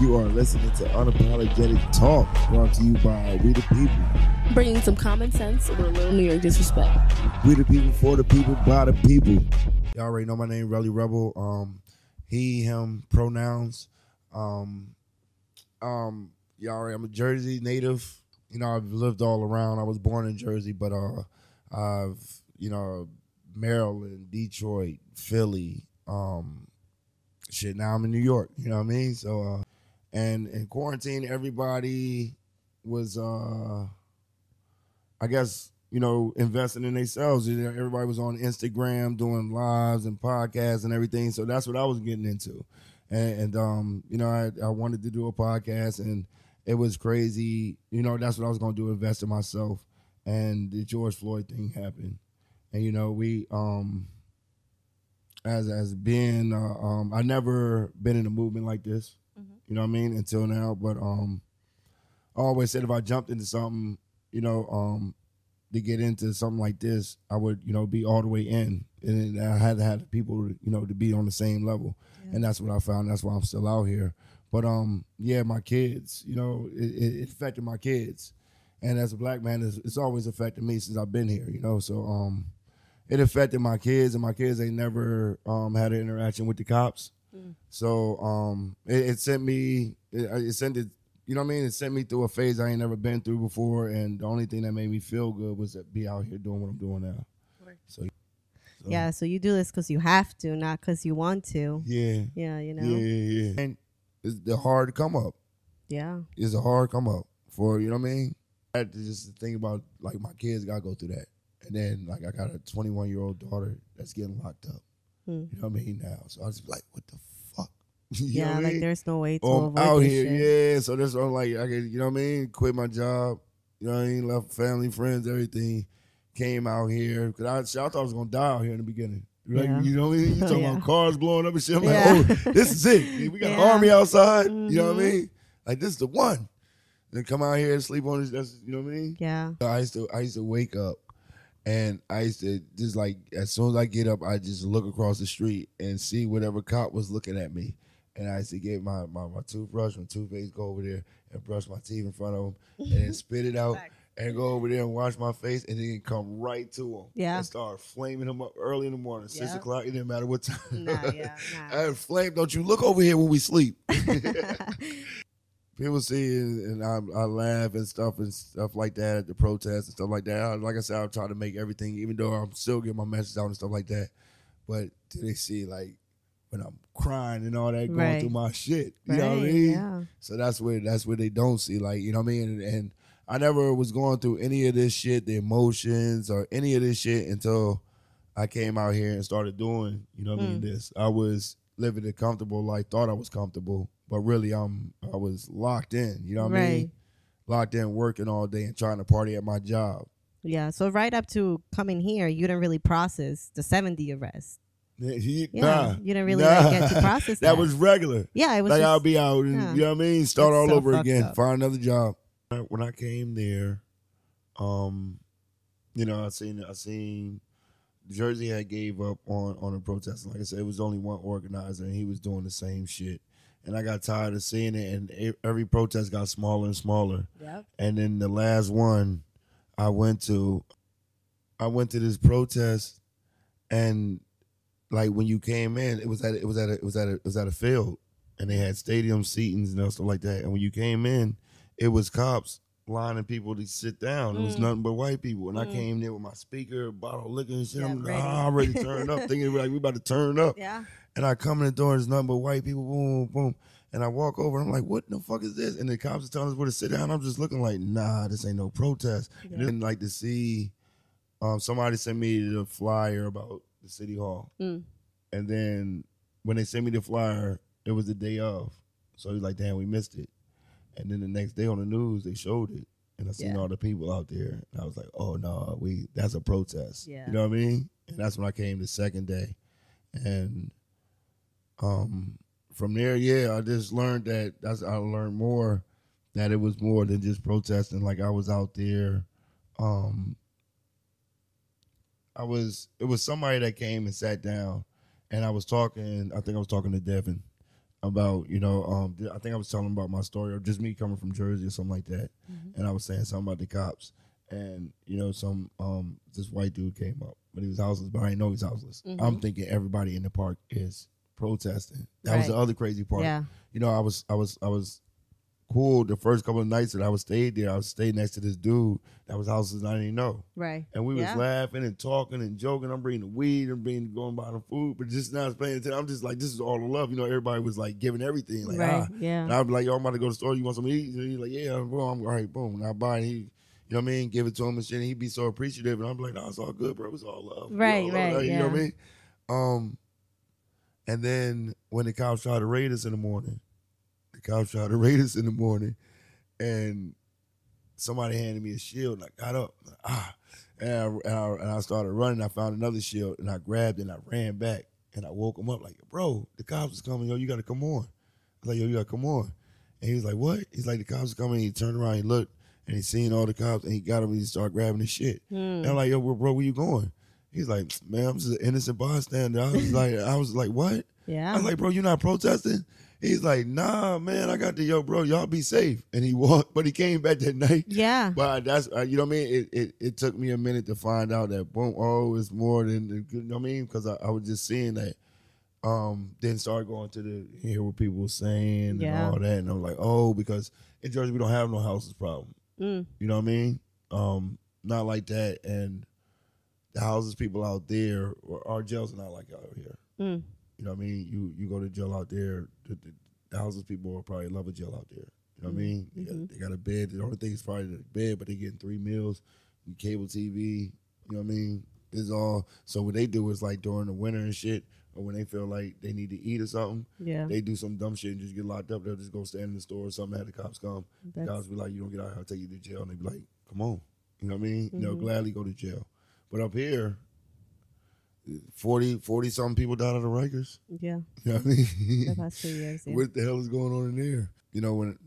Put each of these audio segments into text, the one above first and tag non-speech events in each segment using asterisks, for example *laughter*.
You are listening to Unapologetic Tawk, brought to you by We the People. Bringing some common sense with a little New York disrespect. We the people, for the people, by the people. Y'all already know my name, Relly Rebel. Um, he, him, pronouns. Um, um, y'all already, I'm a Jersey native. You know, I've lived all around. I was born in Jersey, but uh, I've you know Maryland, Detroit, Philly. Um, shit. Now I'm in New York. You know what I mean? So, uh, and in quarantine, everybody was, uh, I guess, you know, investing in themselves. Everybody was on Instagram doing lives and podcasts and everything. So that's what I was getting into. And, and um, you know, I, I wanted to do a podcast and it was crazy. You know, that's what I was going to do, invest in myself. And the George Floyd thing happened. And, you know, we, um, as as being uh, um I never been in a movement like this. You know what I mean? Until now, but um I always said if I jumped into something, you know, um to get into something like this, I would, you know, be all the way in. And I had to have people, you know, to be on the same level. And that's what I found. That's why I'm still out here. But um, yeah, my kids, you know, it, it, it affected my kids. And as a black man, it's, it's always affected me since I've been here, you know. So um it affected my kids, and my kids they never um, had an interaction with the cops. So um, it, it sent me, it, it sent it, you know what I mean? It sent me through a phase I ain't never been through before, and the only thing that made me feel good was to be out here doing what I'm doing now. So, so Yeah, so you do this because you have to, not because you want to. yeah, Yeah, you know. yeah, yeah, yeah. And it's the hard come up. Yeah. It's a hard come up for you know what I mean. I had to just think about like my kids got to go through that, and then like I got a 21 year old daughter that's getting locked up. Hmm. You know what I mean now, so I was like, what the fuck? *laughs* You yeah, like mean? there's no way to I'm avoid out here, shit. yeah. So that's I'm like, I can, you know what I mean? Quit my job, you know what I mean? Left family, friends, everything. Came out here because I, I thought I was gonna die out here in the beginning. Like, Yeah. you know what I mean? You *laughs* talking Yeah. about cars blowing up and shit. I'm Yeah. like, oh, this is it. We got an army outside. You know what I Mhm. mean? Like this is the one. Then come out here and sleep on this. That's you know what I mean? Yeah. I used to I used to wake up and I used to just like as soon as I get up, I just look across the street and see whatever cop was looking at me. And I used to get my, my, my toothbrush, my toothpaste, go over there and brush my teeth in front of them *laughs* and then spit it out and go over there and wash my face and then come right to them. Yeah. And start flaming them up early in the morning, six o'clock. It didn't matter what time. Nah, yeah, *laughs* nah. I flame, don't you look over here when we sleep. *laughs* people see it and I, I laugh and stuff and stuff like that at the protests and stuff like that. I, like I said, I'm trying to make everything, even though I'm still getting my message out and stuff like that. But do they see like when I'm crying and all that going Right. through my shit? You know what I mean? yeah. So that's where that's where they don't see, like you know what I mean. And, and I never was going through any of this shit, the emotions or any of this shit until I came out here and started doing, you know what I mean. Mm. This I was living a comfortable life, thought I was comfortable, but really I'm I was locked in. You know what I mean? Locked in, working all day and trying to party at my job. Yeah. So right up to coming here, you didn't really process the 70 arrest. He- Yeah, nah, you didn't really, nah. like, get to *laughs* process that. That. was regular. Yeah, it was like just, I'll be out and yeah. you know what I mean, start It's all so over again, up. find another job. When I came there, um, you know, I seen I seen Jersey had gave up on on the protest. Like I said, it was only one organizer, and he was doing the same shit. And I got tired of seeing it, and every protest got smaller and smaller. Yep. And then the last one I went to, I went to this protest, and like when you came in, it was at it was at a, it was at a, it was at a field, and they had stadium seatings and stuff like that. And when you came in, it was cops lining people to sit down. It was Mm. nothing but white people, and I Mm. came there with my speaker, bottle of liquor and shit. Yeah, I'm ready. ah, I'm ready to turn up, *laughs* thinking like we about to turn up. Yeah. And I come in the door, and there's nothing but white people, boom, boom. And I walk over, and I'm like, what the fuck is this? And the cops are telling us where to sit down. I'm just looking like, nah, this ain't no protest. And Yeah. then like to see, um, somebody sent me the flyer about the city hall. Mm. And then when they sent me the flyer, it was the day of. So he's like, damn, we missed it. And then the next day on the news, they showed it. And I seen Yeah. all the people out there. And I was like, oh no, we that's a protest. Yeah. You know what I mean? And that's when I came the second day. And um from there, yeah, I just learned that that's I learned more that it was more than just protesting. Like I was out there, um I was it was somebody that came and sat down and I was talking, I think I was talking to Devin. about you know um I think I was telling him about my story or just me coming from Jersey or something like that, and I was saying something about the cops and you know some um this white dude came up but he was houseless but I didn't know he was houseless. I'm thinking everybody in the park is protesting. That was the other crazy part. Yeah. You know I was I was I was cool the first couple of nights that I was stayed there. I was staying next to this dude that was houseless and I didn't know. Right. And we was Yeah. laughing and talking and joking. I'm bringing the weed and bringing going by the food, but just now it's playing attention. I'm just like, this is all the love. You know, everybody was like giving everything. Like, right. ah. Yeah. And I'd be like, yo, I'm about to go to the store. You want something to eat? And he's like, yeah, bro. I'm all right, boom. And I buy it. He, you know what I mean? Give it to him and shit. And he'd be so appreciative. And I'm like, nah, it's all good, bro. It's all love. You Right, know, right, like, You know what I mean? Um, and then when the cops tried to raid us in the morning, the cops tried to raid us in the morning, and somebody handed me a shield, and I got up, ah, and I, and I, and I started running. I found another shield, and I grabbed it, and I ran back, and I woke him up like, bro, the cops is coming, yo, you got to come on. I was like, yo, you got to come on. And he was like, what? He's like, the cops are coming. He turned around, he looked, and he seen all the cops, and he got him, and he started grabbing his shit. Hmm. And I'm like, yo, bro, where you going? He's like, man, I'm just an innocent bystander. I was *laughs* like, I was like, what? Yeah. I was like, bro, you not protesting? He's like, nah, man, I got the yo, bro, y'all be safe. And he *laughs* walked, but he came back that night. yeah. But that's uh, you know what I mean. It, it it took me a minute to find out that boom, oh, it's more than you know what I mean because I, I was just seeing that. Um, then start going to the hear what people were saying Yeah. and all that, and I'm like, oh, because in Georgia we don't have no houses problem. Mm. You know what I mean? Um, not like that, and the houses people out there, or our jails are not like out here. Mm. You know what I mean? You you go to jail out there, the, the, the houses people will probably love a jail out there. You know what I mean? They got, they got a bed. The only thing is probably the bed, but they getting three meals, cable TV. You know what I mean? It's all. So what they do is like during the winter and shit, or when they feel like they need to eat or something, Yeah. they do some dumb shit and just get locked up. They'll just go stand in the store or something. Have the cops come. The That's- cops be like, "You don't get out here, I'll take you to jail." And they be like, "Come on," you know what I mean? They'll Mhm. gladly go to jail. But up here, 40, 40 something people died out of Rikers. Yeah. *laughs* You know what I mean? The past two years. Yeah. what the hell is going on in there? You know, when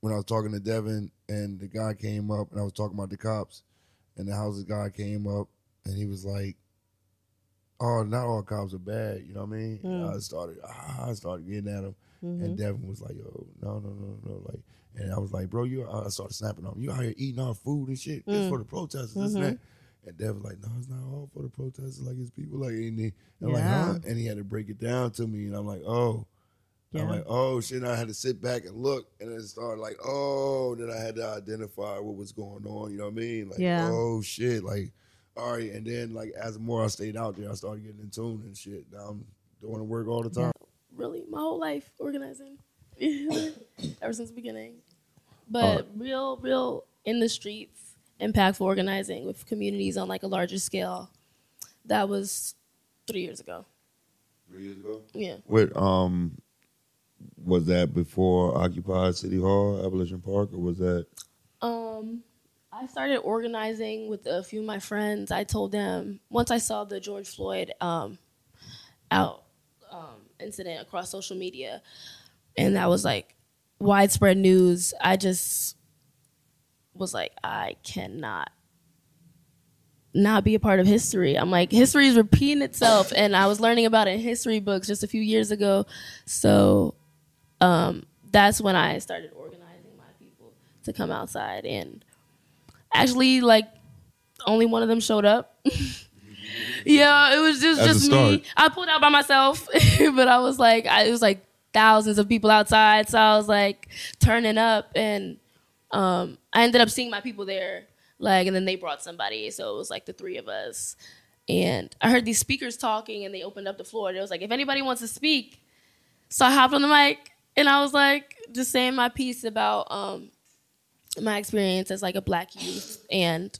when I was talking to Devin and the guy came up and I was talking about the cops and the houses guy came up and he was like, Oh, not all cops are bad, you know what I mean? And Mm. I started ah, I started getting at him Mhm. and Devin was like, Yo, no, no, no, no, like and I was like, Bro, you I started snapping on him. You out here eating our food and shit. Mm. for the protesters, this and that. And Dev was like, No, it's not all for the protesters, like it's people like and, they, and I'm like, huh? And he had to break it down to me and I'm like, Oh. I'm like, oh shit! And I had to sit back and look, and then start like, oh. Then I had to identify what was going on. You know what I mean? Like, Yeah. oh shit! Like, all right. And then like, as more I stayed out there, I started getting in tune and shit. Now I'm doing the work all the time. really my whole life organizing *laughs* ever since the beginning but real real in the streets impactful organizing with communities on like a larger scale that was three years ago Three years ago. yeah What um was that before Occupy City Hall, Abolition Park, or was that? um i started organizing with a few of my friends i told them once i saw the george floyd um out um, incident across social media and that was like widespread news i just was like i cannot not be a part of history. I'm like history is repeating itself and i was learning about it in history books just a few years ago. So um, that's when i started organizing my people to come outside and actually like only one of them showed up. *laughs* Yeah it was just just me. i pulled out by myself *laughs* but i was like I, it was like thousands of people outside. So i was like turning up and um, i ended up seeing my people there like and then they brought somebody so it was like the three of us and i heard these speakers talking and they opened up the floor and it was like if anybody wants to speak so i hopped on the mic and i was like just saying my piece about um, my experience as like a black youth and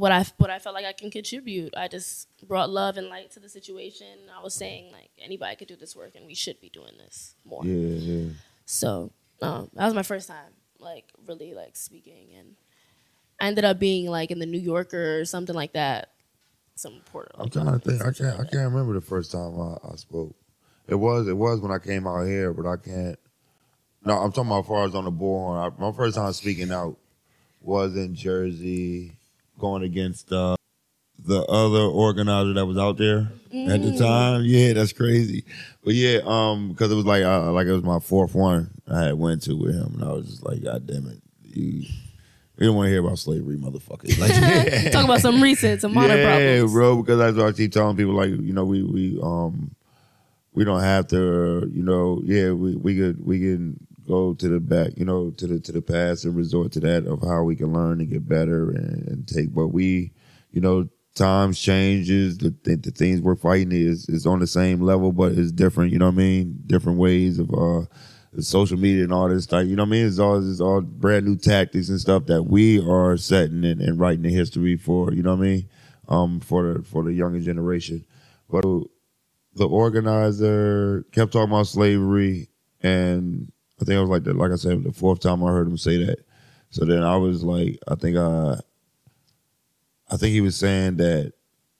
what I what I felt like I can contribute. I just brought love and light to the situation. I was saying like anybody could do this work and we should be doing this more. Yeah, yeah. So um, that was my first time like really like speaking and I ended up being like in the New Yorker or something like that. Some reporter. I'm like, trying to think. I can't. I like can't remember the first time I, I spoke. It was. It was when I came out here, but I can't. No, I'm talking about as far as on the bullhorn. I, my first time speaking out was in Jersey, going against uh, the other organizer that was out there at the time. Yeah, that's crazy. But yeah, um, because it was like uh, like it was my fourth one I had went to with him, and I was just like, God damn it, you. We don't want to hear about slavery, motherfuckers. Like, *laughs* Talk *laughs* about some recent, some modern yeah, problems. Yeah, bro. Because that's what I keep telling people. Like, you know, we we um we don't have to, you know, yeah, we we could we can go to the back, you know, to the to the past and resort to that of how we can learn and get better and, and take. But we, you know, times changes. The the, the things we're fighting is is on the same level, but it's different. You know what I mean? Different ways of uh social media and all this stuff. You know what I mean? It's all it's all brand new tactics and stuff that we are setting and, and writing the history for. You know what I mean? Um, for the for the younger generation. But the organizer kept talking about slavery, and I think I was like the like I said the fourth time I heard him say that. So then I was like, I think uh, I think he was saying that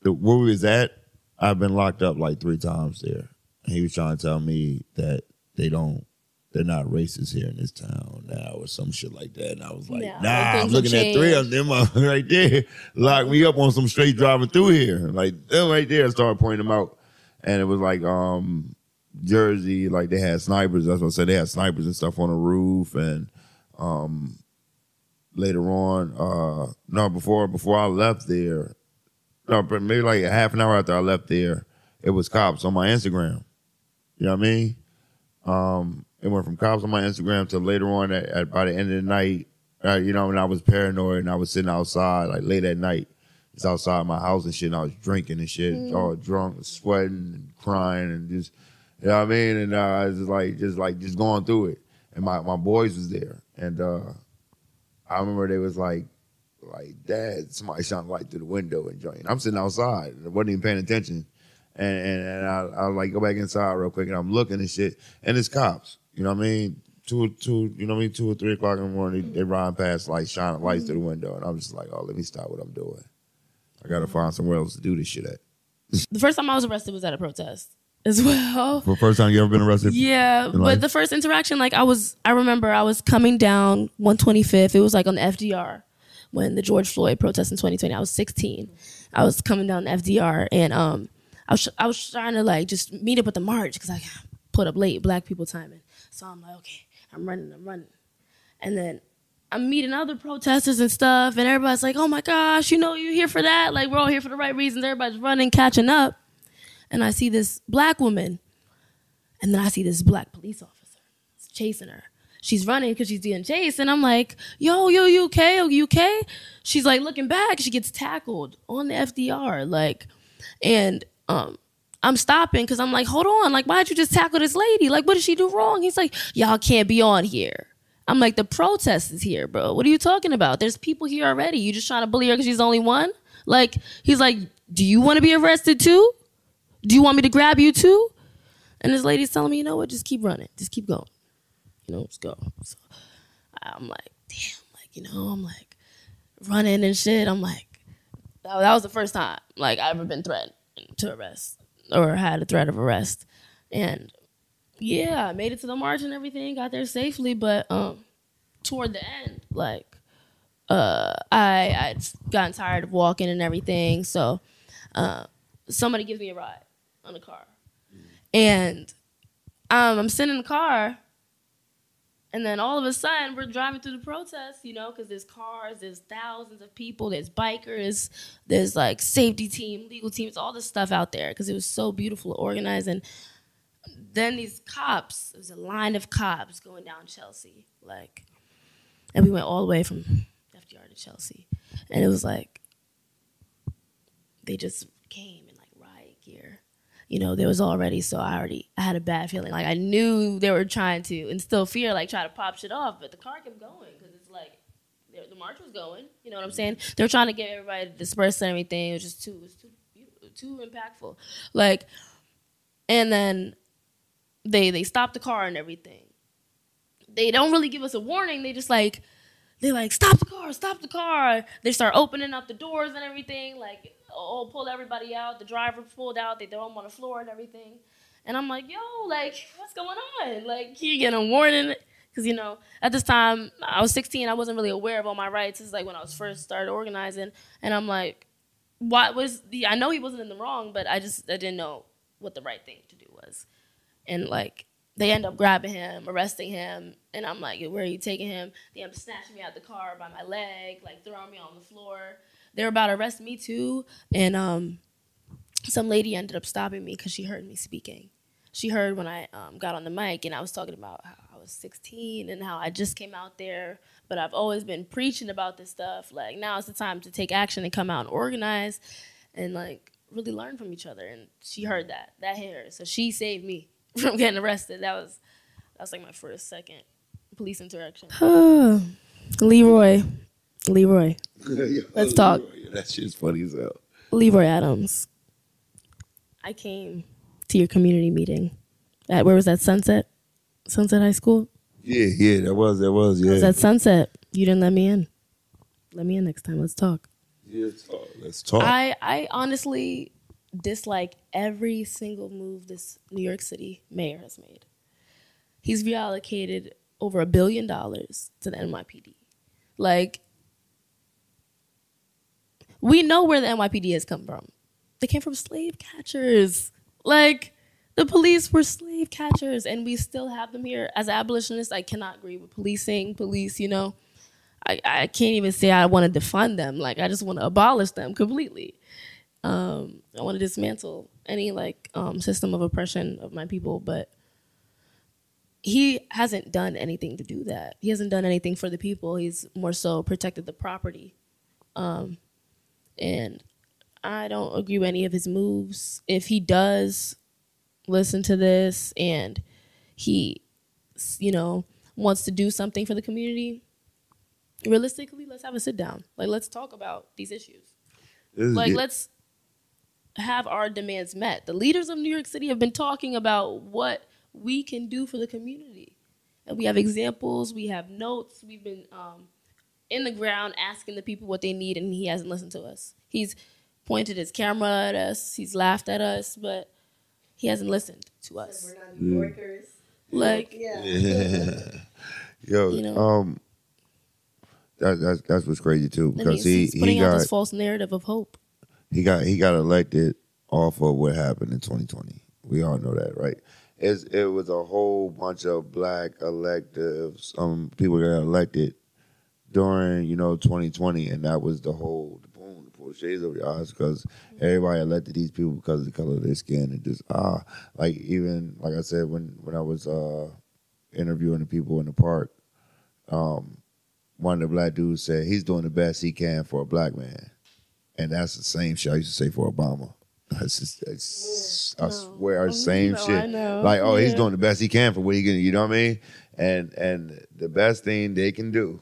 the, where we was at, I've been locked up like three times there. And he was trying to tell me that they don't, they're not racist here in this town now or some shit like that. And I was like, Yeah, nah, I'm looking at three of them uh, *laughs* right there. Lock me up on some straight driving through here. Like them right there, I started pointing them out. And it was like, um, Jersey, like they had snipers. That's what I said. They had snipers and stuff on the roof, and um, later on, uh, no, before before I left there, no, but maybe like a half an hour after I left there, it was cops on my Instagram. You know what I mean? Um, it went from cops on my Instagram to later on at, at by the end of the night. Uh, you know, when I was paranoid and I was sitting outside like late at night, it's outside my house and shit. And I was drinking and shit, all drunk, sweating, and crying, and just you know what I mean? And uh, I was just like, just like, just going through it. And my, my boys was there, and uh, I remember they was like, like, Dad, somebody shot light through the window and joint. I'm sitting outside, I wasn't even paying attention. And and, and I, I was like, go back inside real quick, and I'm looking and shit, and it's cops. You know what I mean? Two, two, you know what I mean? Two or three o'clock in the morning, they, they ride past, like shining lights through the window, and I'm just like, oh, let me stop what I'm doing. I gotta find somewhere else to do this shit at. The first time I was arrested was at a protest as *laughs* well. For the first time you ever been arrested? Yeah, but life? the first interaction, like I was, I remember I was coming down 125th. It was like on the FDR when the George Floyd protest in 2020. I was 16. I was coming down the FDR, and um, I was I was trying to like just meet up with the march because I put up late Black people timing. So I'm like, okay, I'm running, I'm running, and then. I'm meeting other protesters and stuff, and everybody's like, "Oh my gosh, you know, you're here for that. Like, we're all here for the right reasons." Everybody's running, catching up, and I see this black woman and then I see this black police officer chasing her. She's running because she's being chased. And I'm like, yo, yo, you okay? Are you okay? She's like looking back. She gets tackled on the FDR. Like, and um, I'm stopping because I'm like, hold on. Like, why'd you just tackle this lady? Like, what did she do wrong? He's like, y'all can't be on here. I'm like, the protest is here, bro. What are you talking about? There's people here already. You just trying to bully her because she's the only one? Like, he's like, do you want to be arrested too? Do you want me to grab you too? And this lady's telling me, you know what, just keep running. Just keep going. You know, just go. So I'm like, damn, like, you know, I'm like running and shit. I'm like, that, was the first time like I ever been threatened to arrest or had a threat of arrest. And yeah, I made it to the march and everything, got there safely, but um toward the end, like uh I I'd gotten tired of walking and everything, so uh somebody gives me a ride on the car. And um, I'm sitting in the car, and then all of a sudden we're driving through the protest, you know, because there's cars, there's thousands of people, there's bikers, there's like safety team, legal teams, all this stuff out there because it was so beautiful, organized. And then these cops, there's a line of cops going down Chelsea, like, and we went all the way from FDR to Chelsea, and it was like they just came in like riot gear you know, there was already so I already I had a bad feeling. Like I knew they were trying to instill fear, like try to pop shit off, but the car kept going because it's like the march was going. You know what I'm saying? They were trying to get everybody to disperse and everything. It was just too it was too too impactful. Like, and then they they stopped the car and everything. They don't really give us a warning. They just like they're like, stop the car, stop the car. They start opening up the doors and everything, like, oh, pull everybody out. The driver pulled out, they throw him on the floor and everything. And I'm like, yo, like, what's going on? Like, you get a warning. Because, you know, at this time, I was 16, I wasn't really aware of all my rights. This is like when I was first started organizing. And I'm like, what was the? I know he wasn't in the wrong, but I just I didn't know what the right thing to do was, and like they end up grabbing him, arresting him, and I'm like, where are you taking him? They end up snatching me out the car by my leg, like throwing me on the floor. They were about to arrest me too, and um, some lady ended up stopping me because she heard me speaking. She heard when I um, got on the mic and I was talking about how I was 16 and how I just came out there, but I've always been preaching about this stuff. Like now is the time to take action and come out and organize, and like really learn from each other. And she heard that, that hit her, so she saved me *laughs* from getting arrested. That was that was like my first second police interaction. Leroy, Leroy, Let's talk. That shit's funny as hell. Leroy Adams. I came to your community meeting. At where was that? Sunset, Sunset High School. Yeah, yeah, that was, that was, yeah. It was at Sunset. You didn't let me in. Let me in next time. Let's talk. yeah, let's talk. Let's talk. I I honestly dislike every single move this New York City mayor has made. He's reallocated over a billion dollars to the NYPD. Like we know where the NYPD has come from. They came from slave catchers. Like the police were slave catchers and we still have them here. As abolitionists, I cannot agree with policing, police, you know. I, I can't even say I want to defund them. Like I just want to abolish them completely. Um, I want to dismantle any like um, system of oppression of my people, but he hasn't done anything to do that. He hasn't done anything for the people. He's more so protected the property, um, and I don't agree with any of his moves. If he does listen to this and he, you know, wants to do something for the community, realistically, let's have a sit down. Like, let's talk about these issues. This Like, let's have our demands met. The leaders of New York City have been talking about what we can do for the community. And we have examples, we have notes, we've been um, in the ground asking the people what they need, and he hasn't listened to us. He's pointed his camera at us, he's laughed at us, but he hasn't listened to us. We're New Yorkers. Like, Yeah. *laughs* Yo, you know. um, that, that's that's what's crazy too because he he's he putting out got this false narrative of hope. he got he got elected off of what happened in 2020. We all know that, right? It's, it was a whole bunch of black electives. Um, people got elected during you know 2020, and that was the whole the boom, the pull shades over your eyes because everybody elected these people because of the color of their skin, and just ah, like even like I said when when I was uh interviewing the people in the park, um, one of the black dudes said he's doing the best he can for a black man. And that's the same shit I used to say for Obama. *laughs* That's just, that's, I swear, the same No, shit. Like, oh, he's doing the best he can for what he can. You know what I mean? And and the best thing they can do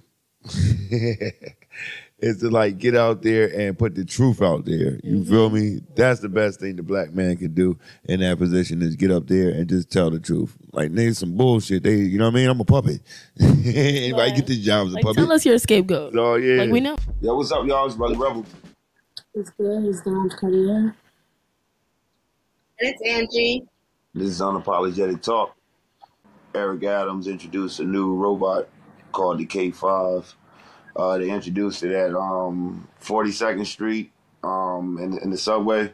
*laughs* is to like get out there and put the truth out there. You Mm-hmm. feel me? That's the best thing the black man can do in that position is get up there and just tell the truth. Like niggas some bullshit. They, you know what I mean? I'm a puppet. *laughs* Anybody Right. get this job as a Like, puppet? tell us you're a scapegoat. Oh yeah. Like, we know. Yo, what's up, y'all? It's Brother Rebel. It's good. He's Don Cartier. And it's Angie. This is Unapologetic Tawk. Eric Adams introduced a new robot called the K5. Uh, they introduced it at um, 42nd Street um, in, in the subway.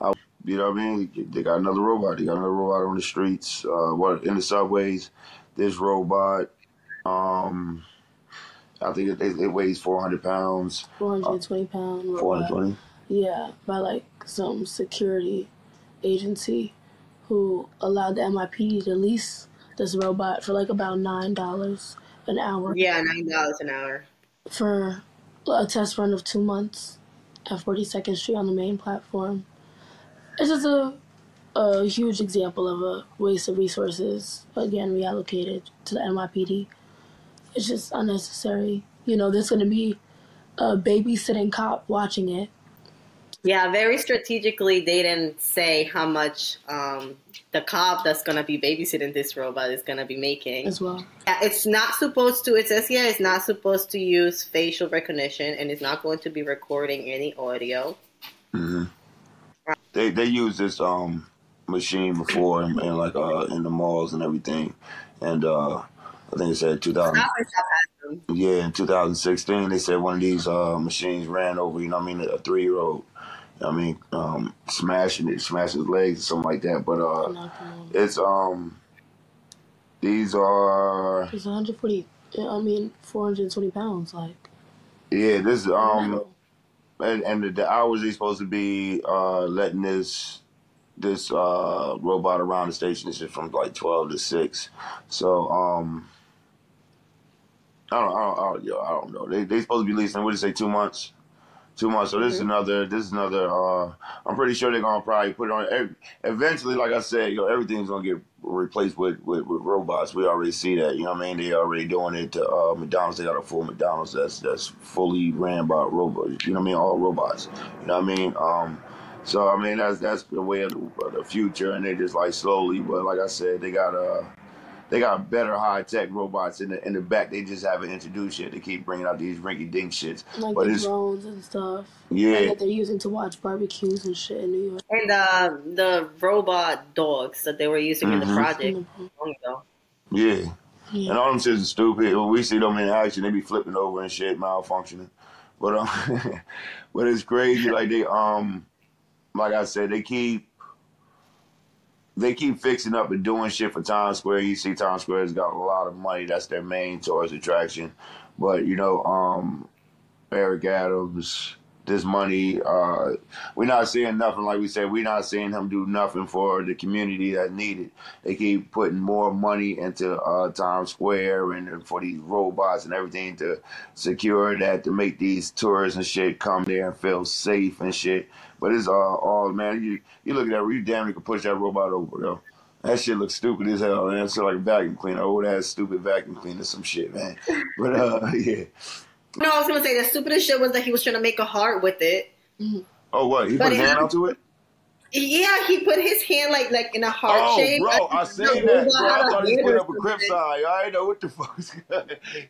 Uh, you know what I mean? They got another robot. They got another robot on the streets, uh, what in the subways. This robot, um, I think it, it, weighs 400 pounds. 420 pound robot. 420. Yeah, by like some security agency who allowed the MIP to lease this robot for like about nine dollars an hour Yeah, nine dollars an hour. for a test run of two months at 42nd Street on the main platform. It's just a a huge example of a waste of resources again reallocated to the NYPD. It's just unnecessary. You know, there's gonna be a babysitting cop watching it. Yeah, very strategically, they didn't say how much um, the cop that's going to be babysitting this robot is going to be making. as well. Yeah, It's not supposed to, it says here, it's not supposed to use facial recognition and it's not going to be recording any audio. They they used this um machine before and, and like uh in the malls and everything, and uh I think it said 2000. Stop and stop asking. Yeah, in 2016 they said one of these uh machines ran over you know what I mean a three year old, I mean, um, smashing it, smashing his legs or something like that. But uh, it's um, these are He's 140. I mean, 420 pounds. Like, yeah, this um, and and the, hours he's supposed to be uh letting this this uh robot around the station is from like twelve to six. So um, I don't I don't, I don't, yo, I don't know. They they supposed to be leasing. What did you say? Two months. Two much. So this is Mhm. another. This is another. Uh, I'm pretty sure they're gonna probably put it on. ev- Eventually, like I said, you know, everything's gonna get replaced with, with, with robots. We already see that. You know what I mean? They already doing it to uh, McDonald's. They got a full McDonald's that's that's fully ran by robots. You know what I mean? All robots. You know what I mean? Um, so I mean that's that's the way of the, of the future, and they just like slowly. But like I said, they got uh they got better high tech robots in the in the back. They just haven't introduced yet. They keep bringing out these rinky dink shits. like but the it's- drones and stuff. Yeah, That they're using to watch barbecues and shit in New York. And uh, the robot dogs that they were using in the Mhm. project Mhm. long ago. yeah. Yeah. And all them shits are stupid. When we see them in action, they be flipping over and shit, malfunctioning. But um, *laughs* but it's crazy. Like they um, like I said, they keep they keep fixing up and doing shit for Times Square. You see, Times Square has got a lot of money. That's their main tourist attraction. But you know, um, Eric Adams, this money, uh, we're not seeing nothing. Like we said, we're not seeing him do nothing for the community that needed. They keep putting more money into uh, Times Square and for these robots and everything to secure that to make these tourists and shit come there and feel safe and shit. But it's all, all man. You you look at that, you damn near can push that robot over though. That shit looks stupid as hell, man. It's like a vacuum cleaner, old ass stupid vacuum cleaner, some shit, man. But uh, *laughs* yeah. No, I was gonna say the stupidest shit was that he was trying to make a heart with it. Oh, what? He But put his hand onto it? Yeah, he put his hand like like in a heart shape. Oh, shape. bro, I The seen that, bro. I thought he hand put up a crip sign. Yo, I didn't know what the fuck.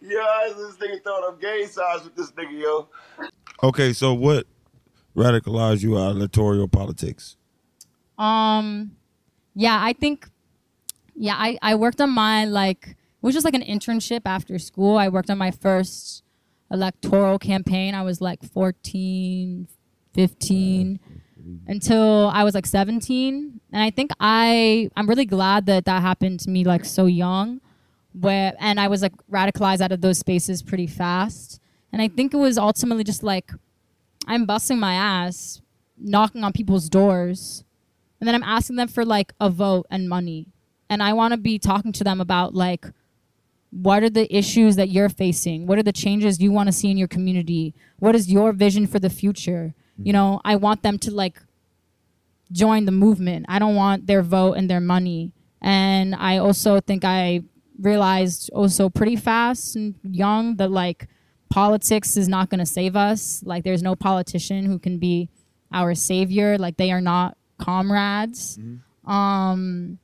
yeah, this nigga throwing up gay signs with this nigga, yo. Okay, so what radicalized you out of electoral politics? Um, yeah, I think, yeah, I, I worked on my, like, it was just like an internship after school. I worked on my first electoral campaign. I was like 14, 15 until I was like 17. And I think I, I'm really glad that that happened to me like so young where, and I was like radicalized out of those spaces pretty fast. And I think it was ultimately just like, I'm busting my ass, knocking on people's doors, and then I'm asking them for like a vote and money. And I want to be talking to them about like what are the issues that you're facing? What are the changes you want to see in your community? What is your vision for the future? You mm-hmm. know, I want them to like join the movement. I don't want their vote and their money. And I also think I realized also pretty fast and young that like politics is not going to save us. Like there's no politician who can be our savior. Like they are not comrades. Um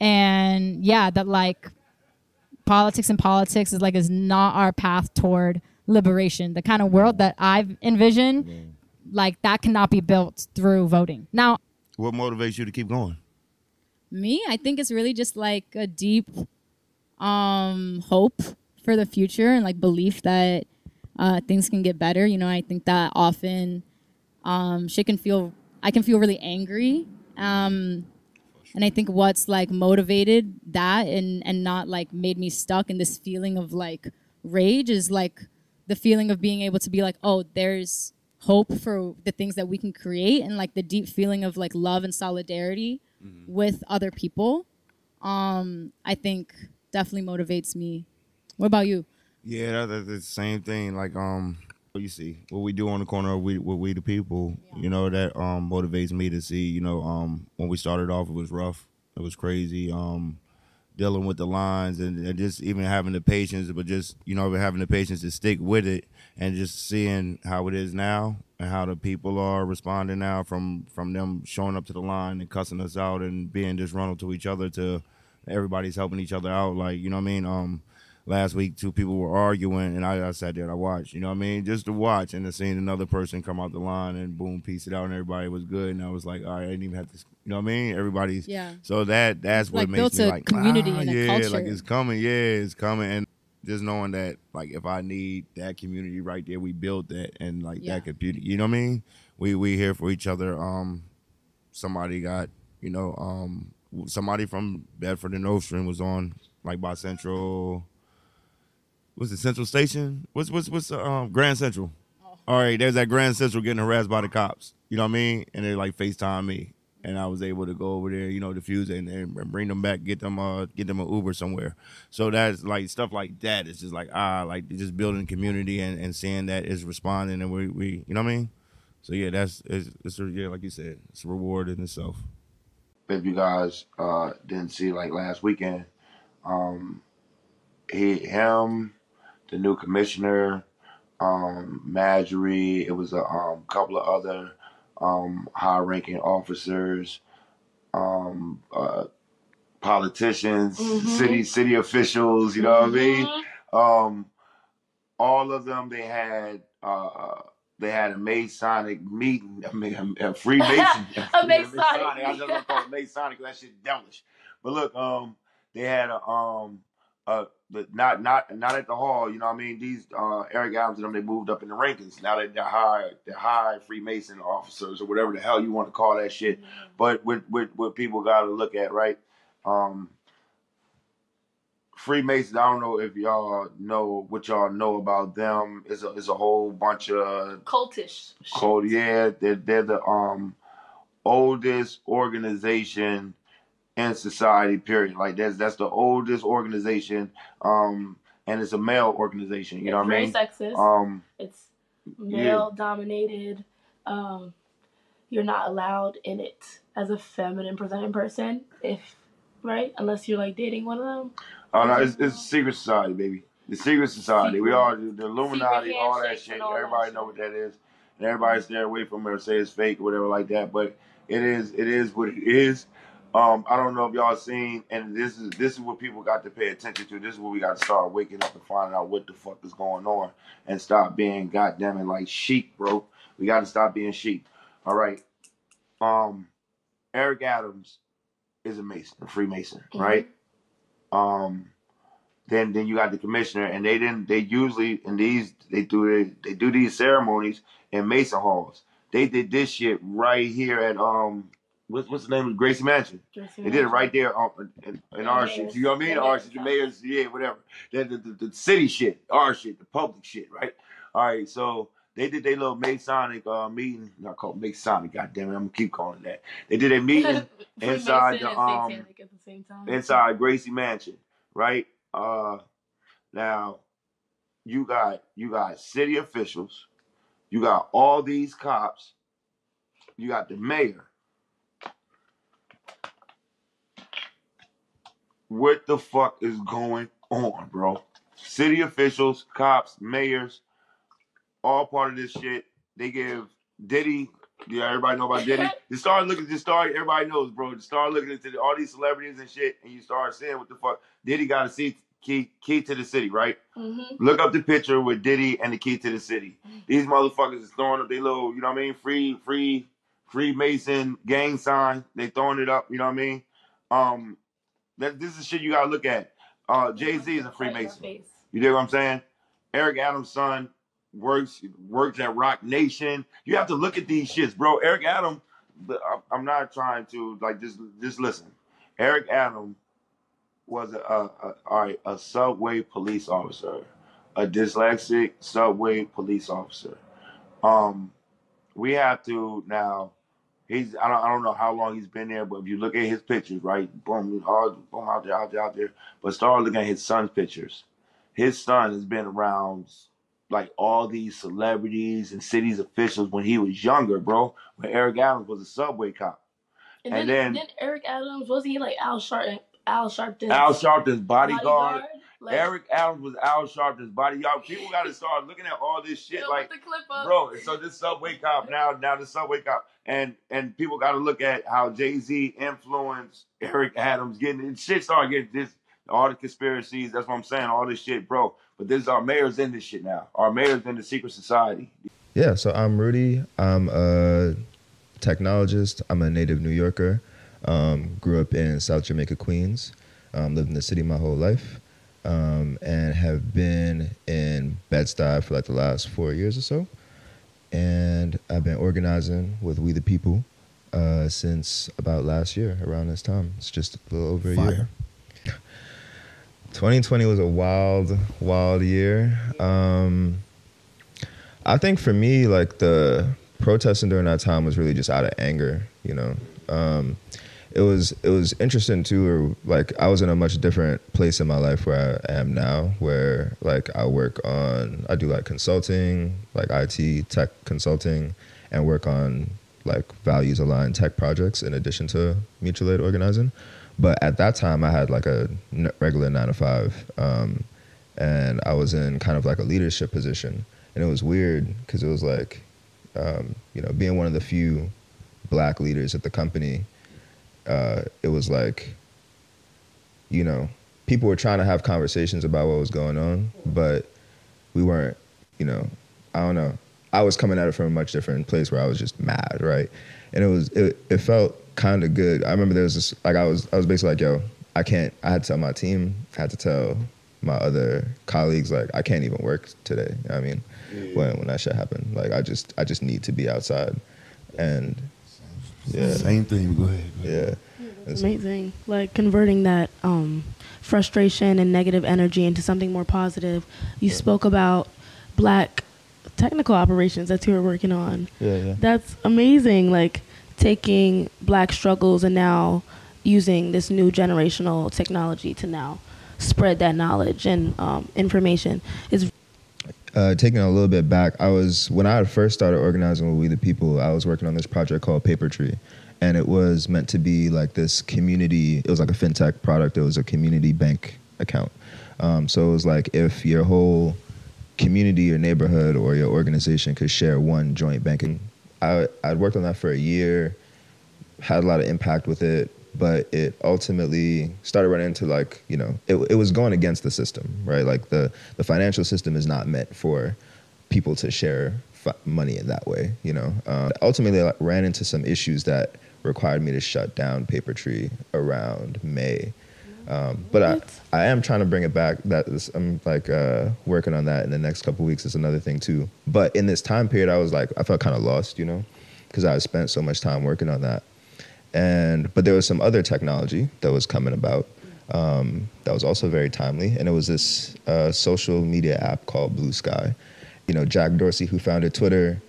and yeah, that like politics and politics is like is not our path toward liberation. The kind of world that I've envisioned, like that cannot be built through voting. Now, What motivates you to keep going? me, I think it's really just like a deep um hope for the future and like belief that uh things can get better. You know, I think that often um shit can feel I can feel really angry. Um and I think what's like motivated that and and not like made me stuck in this feeling of like rage is like the feeling of being able to be like, oh, there's hope for the things that we can create and like the deep feeling of like love and solidarity with other people. Um, I think definitely motivates me. What about you? Yeah, that, that's the same thing. Like, um, what you see, what we do on the corner we, with we the people, you know, that um motivates me to see. You know, um, when we started off, it was rough, it was crazy. Um, dealing with the lines and, and just even having the patience, but just you know having the patience to stick with it and just seeing how it is now and how the people are responding now from from them showing up to the line and cussing us out and being disgruntled to each other to everybody's helping each other out. Like you know what I mean. Um, last week two people were arguing and I, I sat there and I watched. You know what I mean? Just to watch and to seeing another person come out the line and boom, piece it out and everybody was good and I was like, all right, I didn't even have to. You know what I mean? Everybody's Yeah. so that that's what Like, makes built me a like community ah, and yeah, culture. like it's coming, yeah, it's coming, and just knowing that like if I need that community right there, we build that and like Yeah. that community. You know what I mean? We we here for each other. Um, somebody got you know um somebody from Bedford and Ocean was on like by Central. What's it Central Station? What's what's what's uh, um Grand Central? All right, there's that Grand Central getting harassed by the cops. You know what I mean? And they like Facetime me, and I was able to go over there, you know, defuse it and, and bring them back, get them uh get them an Uber somewhere. So that's like stuff like that. It's just like ah, like just building community and, and seeing that is responding and we, we you know what I mean? So yeah, that's it's, it's yeah, like you said, it's a reward in itself. If you guys uh didn't see like last weekend, um he him, the new commissioner, um, Marjorie. It was a um, couple of other um, high-ranking officers, um, uh, politicians, Mhm. city city officials. You know what I mean? Mhm. Um, all of them. They had uh, they had a Masonic meeting. I mean, a, a Freemason. *laughs* A *laughs* Masonic. I just want to call it Masonic that shit devilish. But look, um, they had a um uh but not not not at the hall, you know what I mean? These uh Eric Adams and them they moved up in the rankings. Now that they're high they're high Freemason officers or whatever the hell you want to call that shit. But what what what people gotta look at, right? Um Freemasons, I don't know if y'all know what y'all know about them. It's a it's a whole bunch of Cultish. shit. Yeah, they're, they're the um oldest organization in society. Period. Like that's that's the oldest organization, um, and it's a male organization. You know what I very mean? sexist. Um, it's male dominated. Um, you're not allowed in it as a feminine presenting person, if right, unless you're like dating one of them. oh no, it's, it's a secret society, baby. The secret society. We Secret- all the Illuminati, all that shit. all that Everybody shit. know what that is, and everybody stay away from it or say it's fake or whatever like that. But it is it is what it is. Um, I don't know if y'all seen, and this is this is what people got to pay attention to. This is what we got to start waking up and finding out what the fuck is going on, and stop being goddamn it like sheep, bro. We got to stop being sheep. All right. Um, Eric Adams is a Mason, a Freemason, Mhm. right? Um, then then you got the commissioner, and they didn't. They usually in these they do they, they do these ceremonies in Mason halls. They did this shit right here at um what's what's the name of Gracie Mansion. They did it right there on, in, in our shit. You know what I mean? Our shit, the mayor's, yeah, whatever. The, the, the, the city shit, our shit, the public shit, right? All right, so they did their little Masonic uh, meeting. Not called Masonic, goddamn it, I'm gonna keep calling it that. They did a *laughs* meeting inside the, um, at the same time. inside Gracie Mansion, right? Uh, now you got you got city officials, you got all these cops, you got the mayor. What the fuck is going on, bro? City officials, cops, mayors, all part of this shit. They give Diddy. Yeah, everybody know about Diddy. You start looking, just start. Everybody knows, bro. You start looking into all these celebrities and shit, and you start seeing what the fuck Diddy got a seat, key, key to the city, right? Mhm. Look up the picture with Diddy and the key to the city. These motherfuckers is throwing up their little, you know what I mean? Free, free, Freemason gang sign. They throwing it up, you know what I mean? Um, that this is shit you gotta look at. Uh, Jay Z is a Right in your Freemason. You dig what I'm saying? Eric Adams' son works works at Roc Nation. You have to look at these shits, bro. Eric Adams, but I'm- I'm not trying to like just just listen. Eric Adams was a, a, a all right a subway police officer, a dyslexic subway police officer. Um, we have to now. He's I don't I don't know how long he's been there, but if you look at his pictures, right, boom, all, boom out there, out there, out there. But start looking at his son's pictures. His son has been around like all these celebrities and cities officials when he was younger, bro. When Eric Adams was a subway cop. And, And then, then- then Eric Adams wasn't he like Al Sharpton? Al Sharpton's Al Sharpton's bodyguard. Like, Eric Adams was Al Sharpton's bodyguard. People got to *laughs* start looking at all this shit like the clip up. bro. So this subway cop now, now the subway cop, and and people got to look at how Jay Z influenced Eric Adams. Getting shit started getting this all the conspiracies. That's what I'm saying. All this shit, bro. But this our mayor's in this shit now. Our mayor's in the secret society. Yeah, so I'm Rudy. I'm a technologist. I'm a native New Yorker. Um, grew up in South Jamaica, Queens. Um, lived in the city my whole life. Um, and have been in Bed-Stuy for like the last four years or so. And I've been organizing with We the People uh, since about last year, around this time. It's just a little over a Fire. year. 2020 was a wild, wild year. Um, I think for me, like the protesting during that time was really just out of anger. You know, um, it was it was interesting too. Or like I was in a much different place in my life where I am now, where like I work on I do like consulting, like IT tech consulting, and work on like values aligned tech projects in addition to mutual aid organizing. But at that time, I had like a regular nine to five, um, and I was in kind of like a leadership position, and it was weird because it was like, um, you know, being one of the few black leaders at the company, uh, it was like, you know, people were trying to have conversations about what was going on, but we weren't, you know, I don't know. I was coming at it from a much different place where I was just mad, right? And it was it, it felt kind of good. I remember there was this like I was I was basically like, yo, I can't. I had to tell my team, I had to tell my other colleagues like I can't even work today. I mean, when when that shit happened, like I just I just need to be outside, and yeah, Same thing. Go ahead. Go ahead. yeah. It's amazing. Like converting that um, frustration and negative energy into something more positive. You spoke about black technical operations that you were working on. Yeah, yeah. That's amazing. Like taking black struggles and now using this new generational technology to now spread that knowledge and um, information is uh, taking a little bit back, I was when I first started organizing with We the People. I was working on this project called Papertree, and it was meant to be like this community. It was like a fintech product. It was a community bank account. Um, so it was like if your whole community or neighborhood or your organization could share one joint banking. I I'd worked on that for a year, had a lot of impact with it, but it ultimately started running into like you know it it was going against the system, right? Like the the financial system is not meant for people to share fi- money in that way, you know. Um, ultimately, I ran into some issues that required me to shut down Papertree around May. Um, but I, I am trying to bring it back. That is, I'm like uh, working on that in the next couple weeks. Is another thing too. But in this time period, I was like, I felt kind of lost, you know, because I spent so much time working on that. And but there was some other technology that was coming about um, that was also very timely, and it was this uh, social media app called Bluesky. You know, Jack Dorsey, who founded Twitter,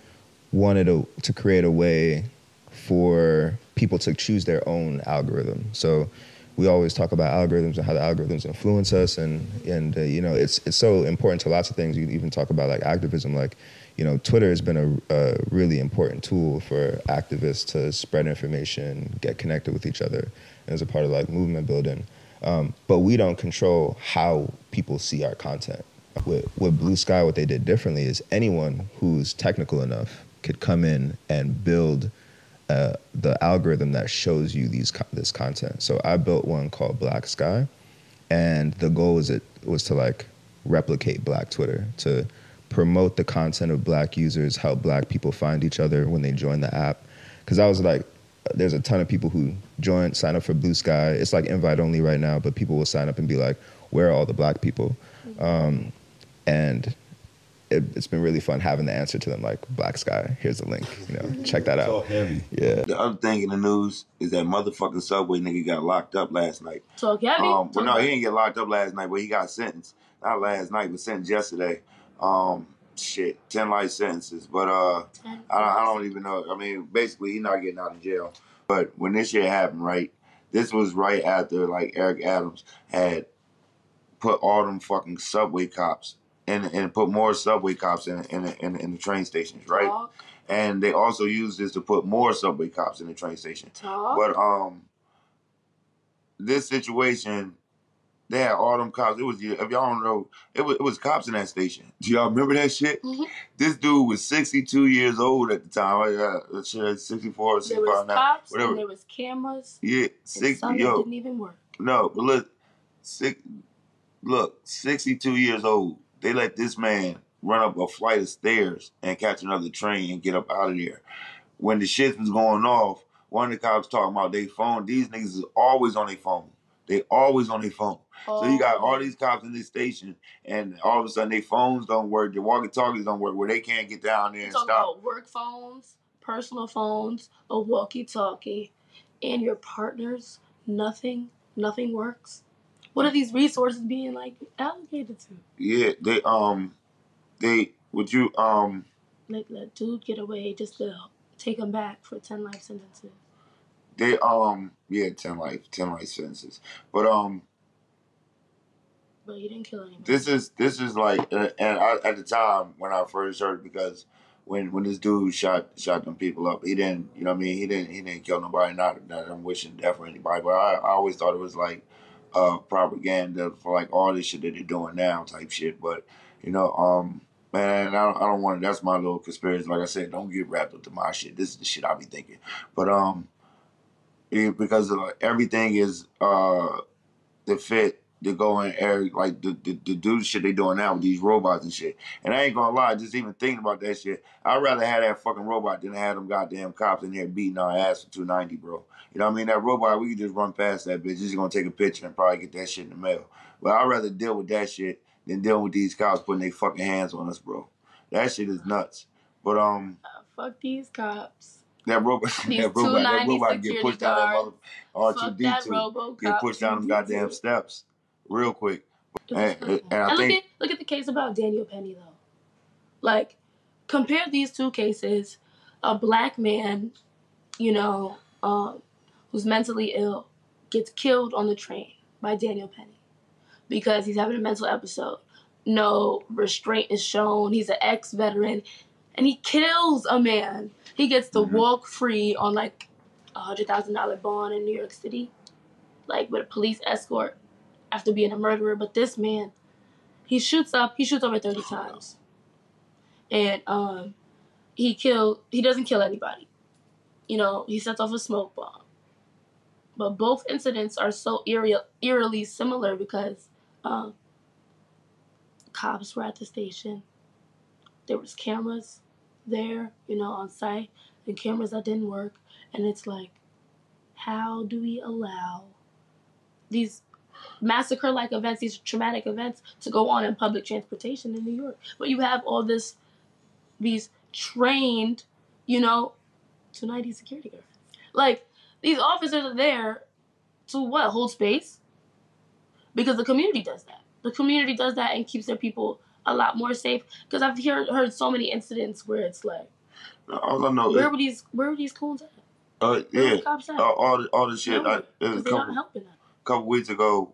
wanted to, to create a way for people to choose their own algorithm. So we always talk about algorithms and how the algorithms influence us, and and uh, you know it's it's so important to lots of things. You even talk about like activism, like you know Twitter has been a, a really important tool for activists to spread information, get connected with each other, as a part of like movement building. Um, but we don't control how people see our content. With, with Bluesky, what they did differently is anyone who's technical enough could come in and build uh, the algorithm that shows you these this content. So I built one called Blacksky, and the goal was it was to like replicate Black Twitter to promote the content of Black users, help Black people find each other when they join the app. Because I was like, there's a ton of people who join, sign up for Bluesky. It's like invite only right now, but people will sign up and be like, where are all the Black people? Um, and it, it's been really fun having the answer to them, like Blacksky. Here's the link. You know, check that So out. heavy. Yeah. The other thing in the news is that motherfucking Subway nigga got locked up last night. talk heavy. Um, well, no, he didn't get locked up last night, but he got sentenced. Not last night, but sentenced yesterday. Um, shit, ten life sentences. But uh, I, I don't even know. I mean, basically, he's not getting out of jail. But when this shit happened, right? This was right after like Eric Adams had put all them fucking subway cops and and put more subway cops in in in, in the train stations, right? Talk, And they also used this to put more subway cops in the train station. talk. But um, this situation, they had all them cops. It was if y'all don't know, it was it was cops in that station. *laughs* Do y'all remember that shit? Mhm. This dude was 62 years old at the time. I got shit, 64 or there was 65 now. cops Whatever. and there was cameras. Yeah, and six. some that Yo, didn't even work. no, but look, six. Look, 62 years old. They let this man run up a flight of stairs and catch another train and get up out of there. When the shit was going off, one of the cops talking about their phone. These niggas is always on their phone. They always on their phone. So you got all Oh. these cops in this station, and all of a sudden their phones don't work, their walkie talkies don't work, where they can't get down there and stop. about work phones, personal phones, a walkie-talkie, and your partners. Nothing, nothing works. What are these resources being like allocated to? Yeah, they um, they would you um, Like let dude get away just to take him back for ten life sentences. they um, yeah, ten life, ten life sentences, but um, But he didn't kill anybody. this is this is like, uh, and I, at the time when I first heard, because when when this dude shot shot them people up, he didn't, you know, what I mean, he didn't he didn't kill nobody. Not that I'm wishing death for anybody, but I, I always thought it was like uh propaganda for like all this shit that they're doing now type shit. But you know, um. Man, I don't, I don't want to. That's my little conspiracy. Like I said, don't get wrapped up to my shit. This is the shit I be thinking. But um, because of, like, everything is uh the fit to go in air like the, the the do the shit they doing now with these robots and shit. And I ain't gonna lie, just even thinking about that shit, I'd rather have that fucking robot than have them goddamn cops in here beating our ass for two ninety, bro. You know what I mean? That robot, we could just run past that bitch. Just gonna take a picture and probably get that shit in the mail. But I'd rather deal with that shit than dealing with these cops putting their fucking hands on us, bro. That shit is nuts. But um, Uh, fuck these cops. that robot, *laughs* that robot, that 290 robot get pushed down that guards. mother R two D two get pushed down them goddamn steps real quick. And, and I and look at look at the case about Daniel Penny though. Like, compare these two cases. A black man, you know, um, who's mentally ill, gets killed on the train by Daniel Penny because he's having a mental episode. No restraint is shown. He's an ex-veteran, and he kills a man. He gets to Mhm. walk free on like a hundred thousand dollar bond in New York City, like with a police escort after being a murderer. But this man, he shoots up. He shoots over thirty times, and um, he kill. He doesn't kill anybody. You know, he sets off a smoke bomb. But both incidents are so eerie, eerily similar because um, cops were at the station. There was cameras there, you know, on site, and cameras that didn't work. And it's like, how do we allow these massacre-like events, these traumatic events, to go on in public transportation in New York? But you have all this, these trained, you know, 290 security guards. Like these officers are there to what? Hold space? Because the community does that. The community does that and keeps their people a lot more safe. Because I've heard heard so many incidents where it's like, all I know where is, were these where were these coons at? uh, yeah, the cops at? uh, all all the shit. I, Because a they're not couple helping them. Couple weeks ago.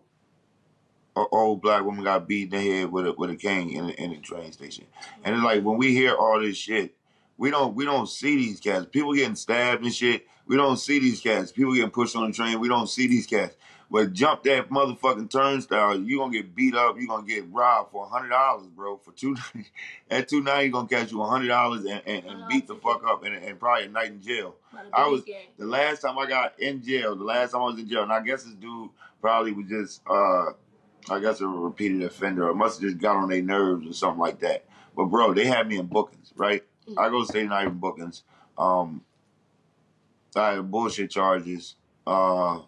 An old black woman got beat in the head with a with a cane in in the train station, and it's like when we hear all this shit, we don't we don't see these cats. People getting stabbed and shit. We don't see these cats. People getting pushed on the train. We don't see these cats. But jump that motherfucking turnstile, you gonna get beat up. You gonna get robbed for hundred dollars, bro. For two, *laughs* at two ninety, gonna catch you hundred dollars and, and, and beat the fuck up and, and probably a night in jail. I was- The last time I got in jail, the last time I was in jail, and I guess this dude probably was just, uh, I guess a repeated offender, I must have just got on their nerves or something like that. But bro, they had me in bookings, right? I go state night in bookings. Um, I had bullshit charges. Uh,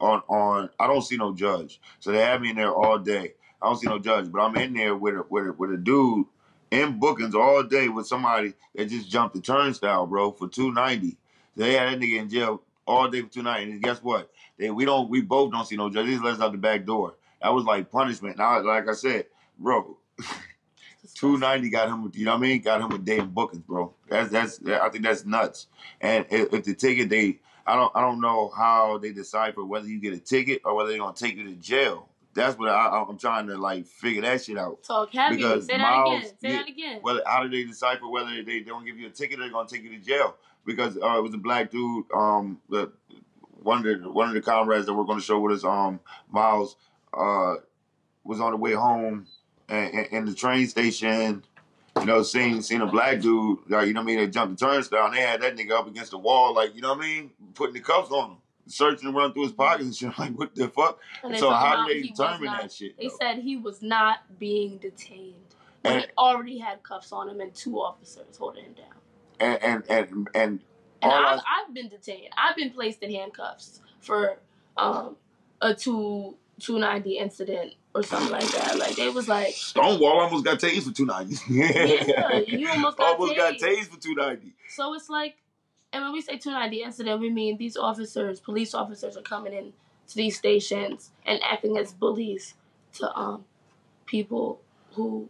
on on, I don't see no judge, so they had me in there all day. I don't see no judge, but I'm in there with a with a, with a dude in bookings all day with somebody that just jumped the turnstile, bro, for two ninety. They had that nigga in jail all day for two ninety. And guess what? They we don't we both don't see no judge. Just let us out the back door. That was like punishment. Now, like I said, bro, *laughs* two ninety got him. You know what I mean? Got him a day in bookings, bro. That's that's. I think that's nuts. And if, if the ticket they, I don't I don't know how they decipher whether you get a ticket or whether they're gonna take you to jail. That's what I, I'm trying to like figure that shit out. Talk heavy. Because Say that Miles- again. Say yeah. that again. Whether how do they decipher whether they, don't give you a ticket or they're gonna take you to jail? Because uh, it was a black dude, um, the one of the one of the comrades that we're gonna show with us, um, Miles, uh, was on the way home and, and, in the train station. You know, seeing seeing a black dude, like you know what I mean, they jumped the turnstile and they had that nigga up against the wall, like you know what I mean, putting the cuffs on him, searching and running through his pockets and shit. *laughs* Like what the fuck? And so how do they he determine not- that shit? They though? said he was not being detained. And- he already had cuffs on him and two officers holding him down. and and and and And I've, I, I've been detained. I've been placed in handcuffs for um, a two two ninety incident or something like that. Like they was like, Stonewall almost got tased for two ninety. yeah, you *laughs* almost got almost got tased. tased for two ninety. So it's like, and when we say 290 incident, we mean these officers, police officers, are coming in to these stations and acting as bullies to um people who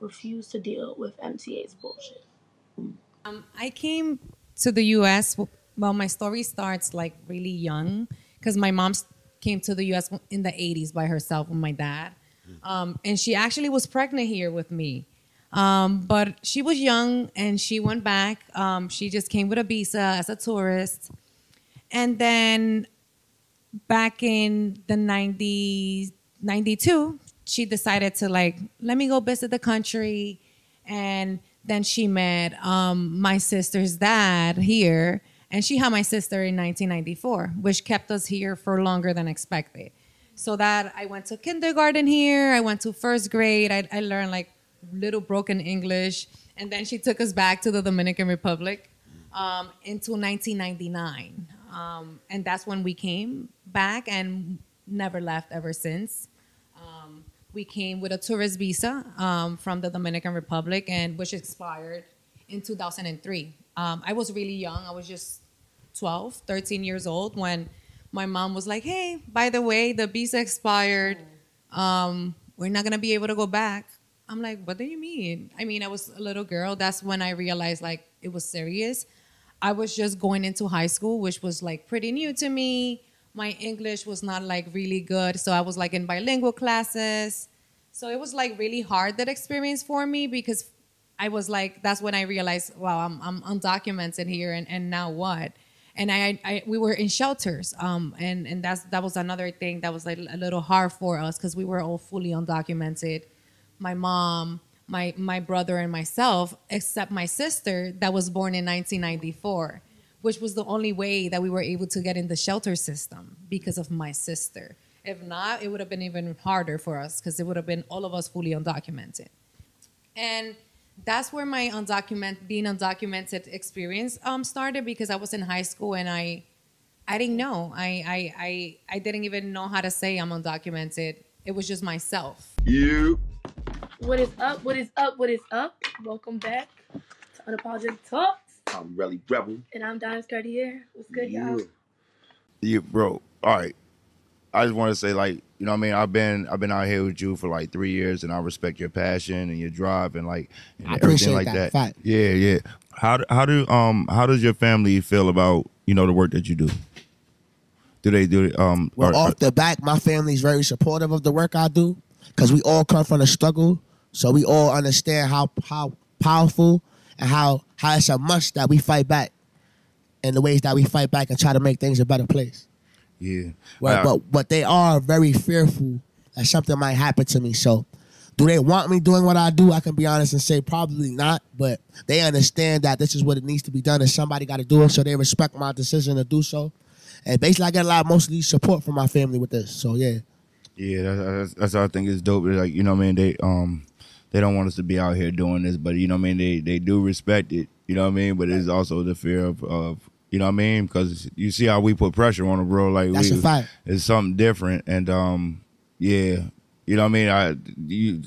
refuse to deal with MTA's bullshit. Um, I came to the U.S. Well, my story starts like really young because my mom s- came to the U.S. in the 80s by herself with my dad. Um, and she actually was pregnant here with me. Um, but she was young and she went back. Um, she just came with a visa as a tourist. And then back in the 90s, 92, she decided to like, let me go visit the country. And then she met um, my sister's dad here. And she had my sister in 1994, which kept us here for longer than expected. So that I went to kindergarten here, I went to first grade, I, I learned like little broken English. And then she took us back to the Dominican Republic um, until 1999. Um, and that's when we came back and never left ever since. Um, we came with a tourist visa um, from the Dominican Republic, and which expired in 2003. Um, I was really young. I was just 12, 13 years old when my mom was like, "Hey, by the way, the visa expired. Um, we're not gonna be able to go back." I'm like, "What do you mean?" I mean, I was a little girl. That's when I realized like it was serious. I was just going into high school, which was like pretty new to me. My English was not like really good, so I was like in bilingual classes. So it was like really hard that experience for me because I was like, that's when I realized, wow, I'm, I'm undocumented here, and, and now what? And I, I we were in shelters, um, and and that's that was another thing that was like a little hard for us because we were all fully undocumented. My mom, my my brother, and myself, except my sister that was born in 1994, which was the only way that we were able to get in the shelter system because of my sister. If not, it would have been even harder for us because it would have been all of us fully undocumented. And that's where my undocumented being undocumented experience um, started because I was in high school and I I didn't know. I, I I I didn't even know how to say I'm undocumented. It was just myself. You. What is up? What is up? What is up? Welcome back to Unapologetic Tawks. I'm Relly Rebel. And I'm Diamond Cartier. What's good, y'all? you bro all right i just want to say like you know what i mean? I've been i've been out here with you for like three years and i respect your passion and your drive and like and I everything like that. that, yeah yeah. How do, how do um how does your family feel about you know the work that you do? Do they do um Well, off the back, my family's very supportive of the work I do because we all come from the struggle, so we all understand how how powerful and how how it's a must that we fight back, and the ways that we fight back and try to make things a better place. Yeah but but they are very fearful that something might happen to me. So, do they want me doing what I do? I can be honest and say probably not. But they understand that this is what it needs to be done, and somebody got to do it. So they respect my decision to do so. And basically, I get a lot of mostly support from my family with this. So yeah, Yeah, that's, that's, that's what I think is dope. Like you know, what I mean, they um they don't want us to be out here doing this, but you know, what I mean, they they do respect it. You know what I mean? But it's also the fear of of you know what I mean because you see how we put pressure on the bro. Like That's we, a fact. It's something different, and um yeah, you know what I mean. I you.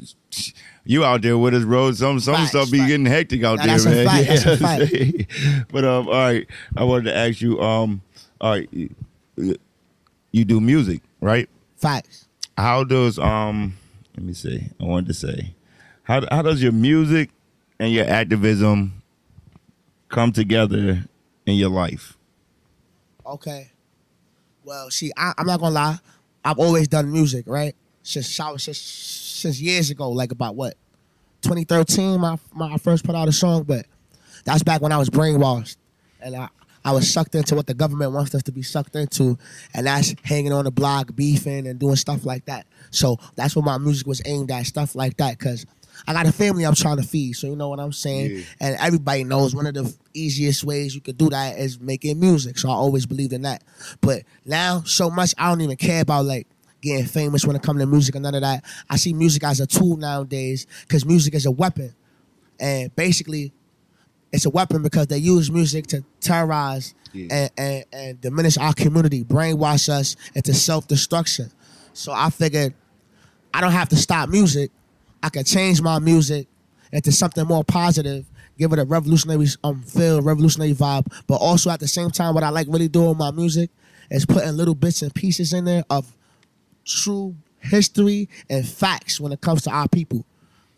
You out there with us, bro. Some some stuff be getting hectic out there, man. fact, that's a *laughs* Yeah. *laughs* but um, all right. I wanted to ask you, um, all right, you, you do music, right? facts. how does um let me see i wanted to say how, how does your music and your activism come together in your life Okay. Well, see, I, I'm not gonna lie. I've always done music, right? Since since since, since years ago, like about what, 2013, my, my first put out a song, but that's back when I was brainwashed, and I I was sucked into what the government wants us to be sucked into, and that's hanging on the block, beefing, and doing stuff like that. So that's what my music was aimed at, stuff like that, because. I got a family I'm trying to feed, so you know what I'm saying. Yeah. And everybody knows one of the easiest ways you could do that is making music. So I always believed in that. But now, so much I don't even care about like getting famous when it comes to music and none of that. I see music as a tool nowadays because music is a weapon, and basically, it's a weapon because they use music to terrorize and, and and diminish our community, brainwash us into self destruction. So I figured I don't have to stop music. I can change my music into something more positive, give it a revolutionary um, feel, revolutionary vibe. But also at the same time, what I like really doing with my music is putting little bits and pieces in there of true history and facts when it comes to our people.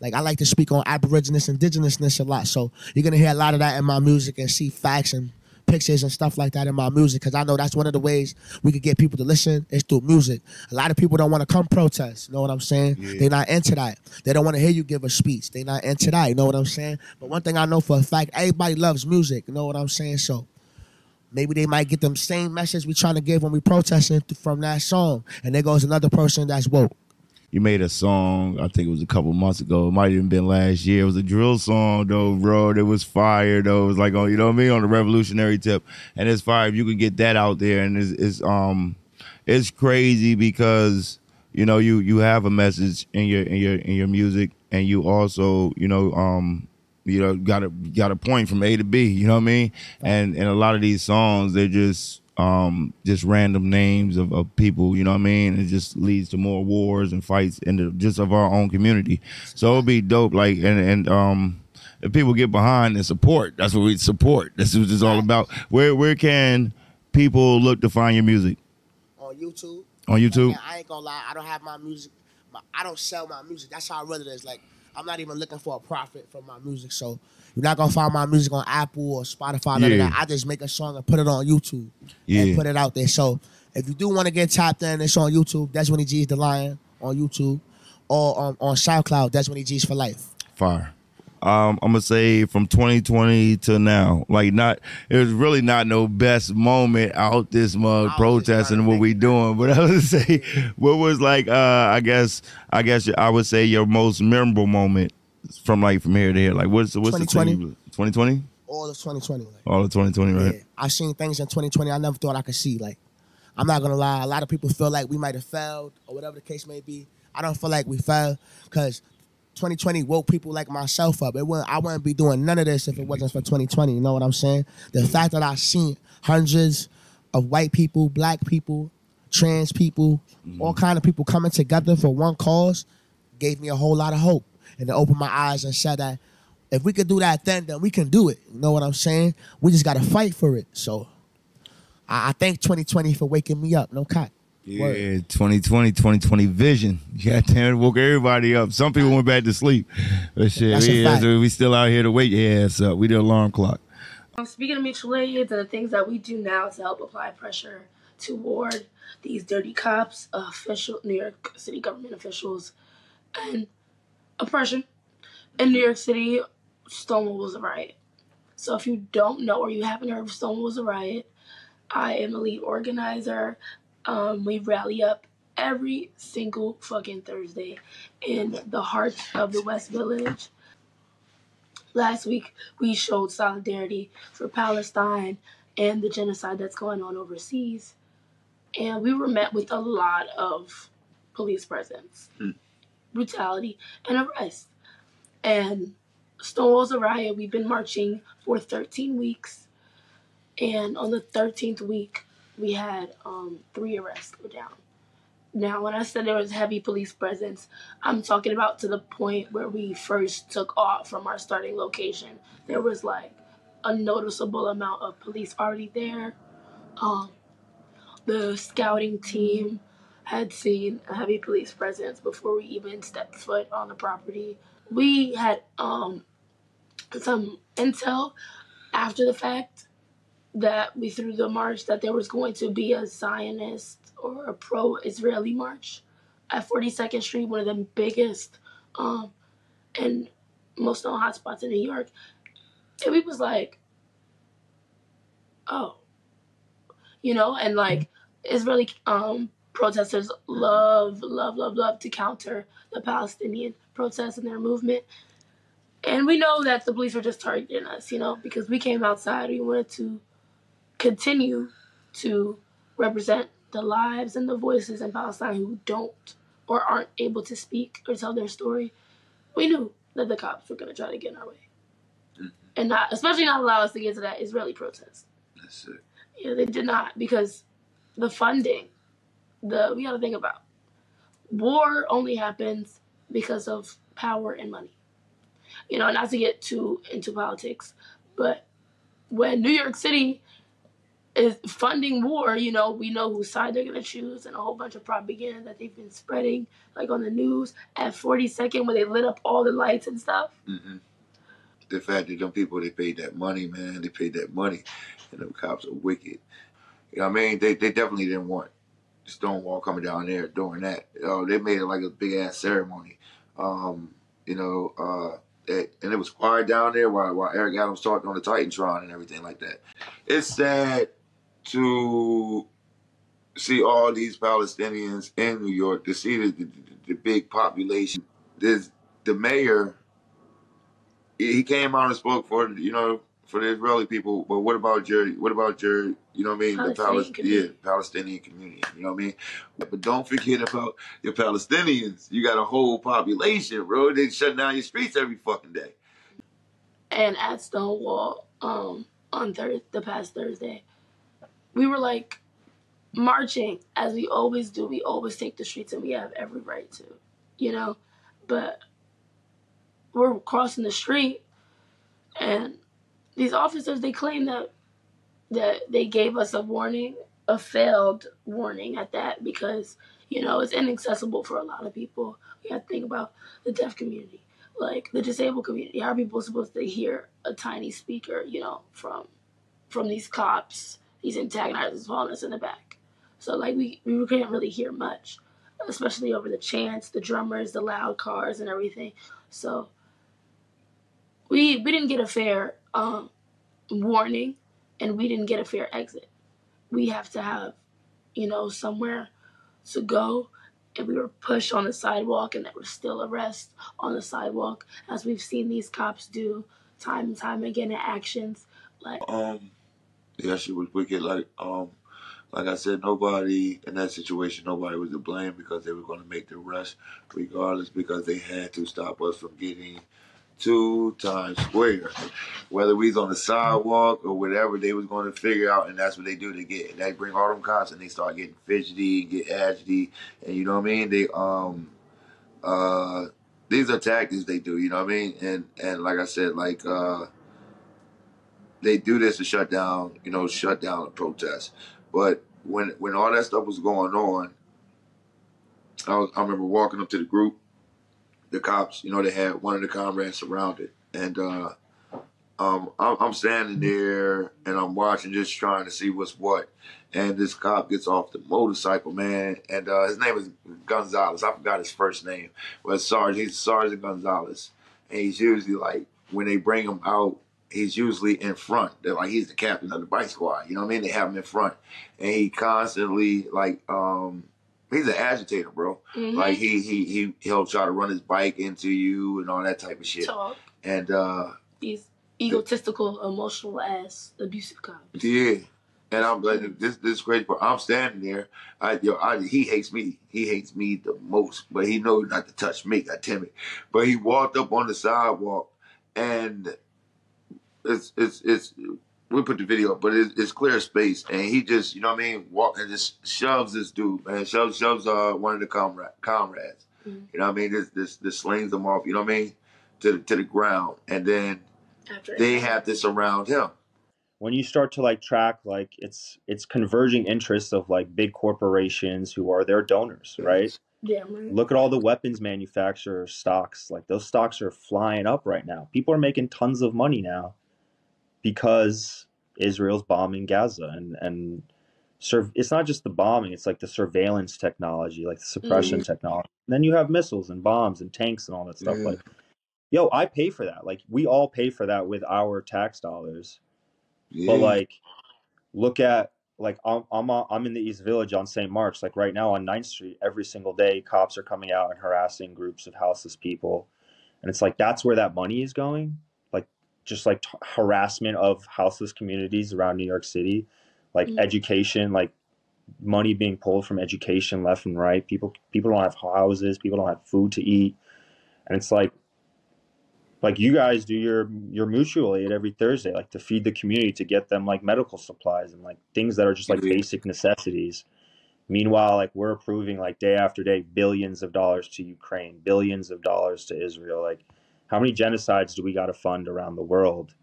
Like I like to speak on aboriginous, indigenousness a lot. So you're gonna hear a lot of that in my music and see facts and pictures and stuff like that in my music because I know that's one of the ways we could get people to listen is through music. A lot of people don't want to come protest. You know what I'm saying? They're not into that. They don't want to hear you give a speech. They're not into that. You know what I'm saying? But one thing I know for a fact, everybody loves music. You know what I'm saying? So maybe they might get them same message we trying to give when we protesting from that song. And there goes another person that's woke. You made a song, I think it was a couple months ago. It might even been last year. It was a drill song though, bro. It was fire though. It was like on you know what I mean, on the revolutionary tip. And it's fire if you can get that out there and it's, it's um it's crazy because you know you you have a message in your in your in your music and you also, you know, um you know, got a got a point from A to B, you know what I mean? And and a lot of these songs they're just um just random names of, of people, you know what I mean? It just leads to more wars and fights in the just of our own community. So it'll be dope like and and um if people get behind and support, that's what we support. That's what it's all about. Where where can people look to find your music? On YouTube. On YouTube? And I ain't gonna lie, I don't have my music. My, I don't sell my music. That's how real it is. Like I'm not even looking for a profit from my music. So you're not gonna find my music on Apple or Spotify. Yeah. I just make a song and put it on YouTube Yeah. and put it out there. So if you do want to get tapped in, it's on YouTube. That's when he G's the Lion on YouTube, or um, on SoundCloud. That's when he G's for life. Fire. Um, I'm gonna say from 2020 to now, like not, it was really not no best moment out this mug protesting what we doing. But *laughs* I would say, what was like, uh, I guess, I guess I would say your most memorable moment from like from here to here. Like what's what's 2020. the 2020? All of 2020. Like, All of 2020, right? Yeah, I've seen things in 2020 I never thought I could see. Like, I'm not gonna lie, a lot of people feel like we might have failed or whatever the case may be. I don't feel like we failed because 2020 woke people like myself up. It wouldn't, I wouldn't be doing none of this if it wasn't for 2020. You know what I'm saying? The fact that I've seen hundreds of white people, black people, trans people, all mm-hmm. kind of people coming together for one cause gave me a whole lot of hope and it opened my eyes and said that if we could do that then, then we can do it. You know what I'm saying? We just got to fight for it. So I, I thank 2020 for waking me up. No cut. Yeah, 2020, 2020 vision. *laughs* Yeah, damn, it woke everybody up. Some people went back to sleep. But shit, That's a we, fact. we still out here to wake your ass up. We the alarm clock. Um, speaking of mutual aids and the things that we do now to help apply pressure toward these dirty cops, official New York City government officials, and oppression in New York City, Stonewall was a riot. So if you don't know or you haven't heard of Stonewall was a riot, I am a lead organizer. Um, we rally up every single fucking Thursday in the heart of the West Village. Last week, we showed solidarity for Palestine and the genocide that's going on overseas. And we were met with a lot of police presence, brutality, and arrest. And Stonewall's a riot. We've been marching for 13 weeks. And on the 13th week, we had um, three arrests go down. Now, when I said there was heavy police presence, I'm talking about to the point where we first took off from our starting location. There was like a noticeable amount of police already there. Um, the scouting team had seen a heavy police presence before we even stepped foot on the property. We had um, some intel after the fact that we threw the march that there was going to be a Zionist or a pro-Israeli march at 42nd Street, one of the biggest um, and most known hotspots in New York. And we was like, oh, you know, and like Israeli um, protesters love, love, love, love to counter the Palestinian protests and their movement. And we know that the police were just targeting us, you know, because we came outside. We wanted to continue to represent the lives and the voices in Palestine who don't or aren't able to speak or tell their story. We knew that the cops were going to try to get in our way. Mm-hmm. And not, especially not allow us to get to that Israeli protest. That's it. Yeah, they did not because the funding, the we got to think about war only happens because of power and money. You know, not to get too into politics, but when New York City is funding war, you know, we know whose side they're gonna choose and a whole bunch of propaganda that they've been spreading, like on the news at 42nd when they lit up all the lights and stuff. hmm The fact that them people they paid that money, man, they paid that money, and them cops are wicked. You know what I mean? They they definitely didn't want Stonewall coming down there doing that. Know, they made it like a big ass ceremony. Um, you know, uh, it, and it was quiet down there while while Eric Adams talked on the Titantron and everything like that. It's sad to see all these Palestinians in New York, to see the, the, the big population. There's the mayor. He came out and spoke for you know for the Israeli people, but what about your what about your you know what I mean the Palestinian yeah, community. Palestinian community you know what I mean but don't forget about your Palestinians you got a whole population bro they shut down your streets every fucking day And at Stonewall, um, on Thursday, the past Thursday, we were like marching as we always do. We always take the streets, and we have every right to, you know. But we're crossing the street, and these officers they claim that that they gave us a warning, a failed warning at that, because you know it's inaccessible for a lot of people. We have to think about the deaf community, like the disabled community. How are people supposed to hear a tiny speaker, you know, from from these cops, these antagonizers following us in the back? So like we we couldn't really hear much, especially over the chants, the drummers, the loud cars, and everything. So we we didn't get a fair um, warning, and we didn't get a fair exit. We have to have, you know, somewhere to go, and we were pushed on the sidewalk, and there were still arrests on the sidewalk, as we've seen these cops do time and time again in actions. Like um yeah she was wicked like um like I said nobody in that situation nobody was to blame because they were going to make the arrest regardless because they had to stop us from getting to Times Square. Whether we was on the sidewalk or whatever, they was going to figure out, and that's what they do. They get they bring all them cops and they start getting fidgety, get agity, and you know what I mean. They um uh these are tactics they do. You know what I mean. And and like I said, like uh they do this to shut down, you know, shut down a protest. But when when all that stuff was going on, I was, I remember walking up to the group the cops, you know, they had one of the comrades surrounded, and uh, um, I'm, standing there and I'm watching, just trying to see what's what. And this cop gets off the motorcycle, man, and uh, his name is Gonzalez. I forgot his first name, but Sergeant. He's Sergeant Gonzalez, and he's usually like when they bring him out, he's usually in front. They're like he's the captain of the bike squad. You know what I mean? They have him in front, and he constantly like um he's an agitator, bro. mhm, Like he he he he'll try to run his bike into you and all that type of shit. talk And uh these egotistical, emotional ass abusive cops. yeah. And I'm like this this is crazy part. I'm standing there. I yo, I, he hates me. He hates me the most, but he knows not to touch me. I timid. But he walked up on the sidewalk and it's it's it's we put the video up, but it's, it's clear space, and he just you know what I mean, walk and just shoves this dude, man, shoves shoves uh one of the comrade comrades, Mhm. you know what I mean, this this this slings them off, you know what I mean, to the, to the ground, and then After they have this around him. when you start to like track like it's it's converging interests of like big corporations who are their donors right? Damn right. look at all the weapons manufacturer stocks. Like those stocks are flying up right now. People are making tons of money now because israel's bombing gaza and and it's not just the bombing it's like the surveillance technology like the suppression mm. technology and then you have missiles and bombs and tanks and all that stuff Yeah. like yo i pay for that like we all pay for that with our tax dollars Yeah, but like, look at like I'm I'm I'm in the East Village on St. Mark's. Like right now on 9th Street, every single day, cops are coming out and harassing groups of houseless people, and it's like that's where that money is going. Like just like t- harassment of houseless communities around New York City, like Mhm. education, like money being pulled from education left and right. People people don't have houses. People don't have food to eat, and it's like like you guys do your your mutual aid every Thursday, like to feed the community to get them like medical supplies and like things that are just like Yeah. basic necessities. Meanwhile, like we're approving like day after day billions of dollars to Ukraine, billions of dollars to Israel. Like, how many genocides do we got to fund around the world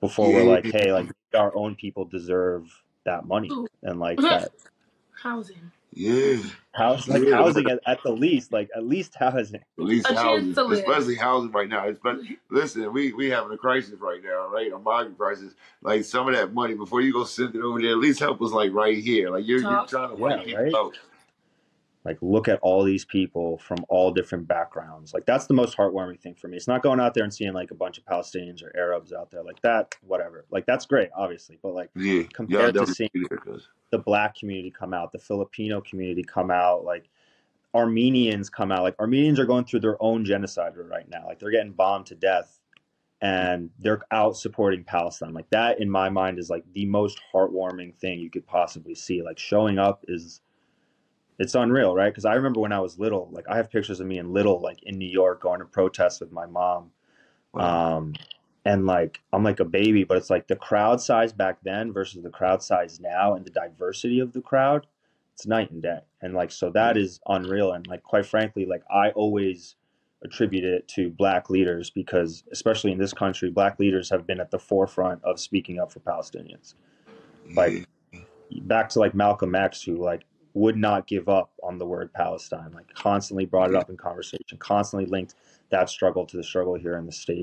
before we're like, hey, like our own people deserve that money and like uh-huh. that Housing. Yeah. house, like Yeah. housing at, at the least, like at least housing. At least A housing, especially housing right now. Especially, mm-hmm. listen, we we having a crisis right now, right? A migrant crisis. Like some of that money before you go send it over there, at least help us like right here. Like you're, you're trying to Yeah, wait. right. Oh, like look at all these people from all different backgrounds. Like that's the most heartwarming thing for me. It's not going out there and seeing like a bunch of palestinians or arabs out there like that whatever. Like that's great obviously but like yeah. Yeah, compared to seeing be there, 'cause- the black community come out the filipino community come out like armenians come out. Like armenians are going through their own genocide right now. Like they're getting bombed to death and they're out supporting palestine. Like that in my mind is like the most heartwarming thing you could possibly see. Like showing up is it's unreal, right? Because I remember when I was little, like I have pictures of me in little, like in New York, going to protest with my mom. Wow. Um, and like I'm like a baby, but it's like the crowd size back then versus the crowd size now, and the diversity of the crowd, it's night and day. And like so that is unreal. And like quite frankly, like I always attribute it to black leaders because especially in this country, black leaders have been at the forefront of speaking up for Palestinians like back to like Malcolm X, who like would not give up on the word Palestine, like constantly brought it up in conversation, constantly linked that struggle to the struggle here in the states.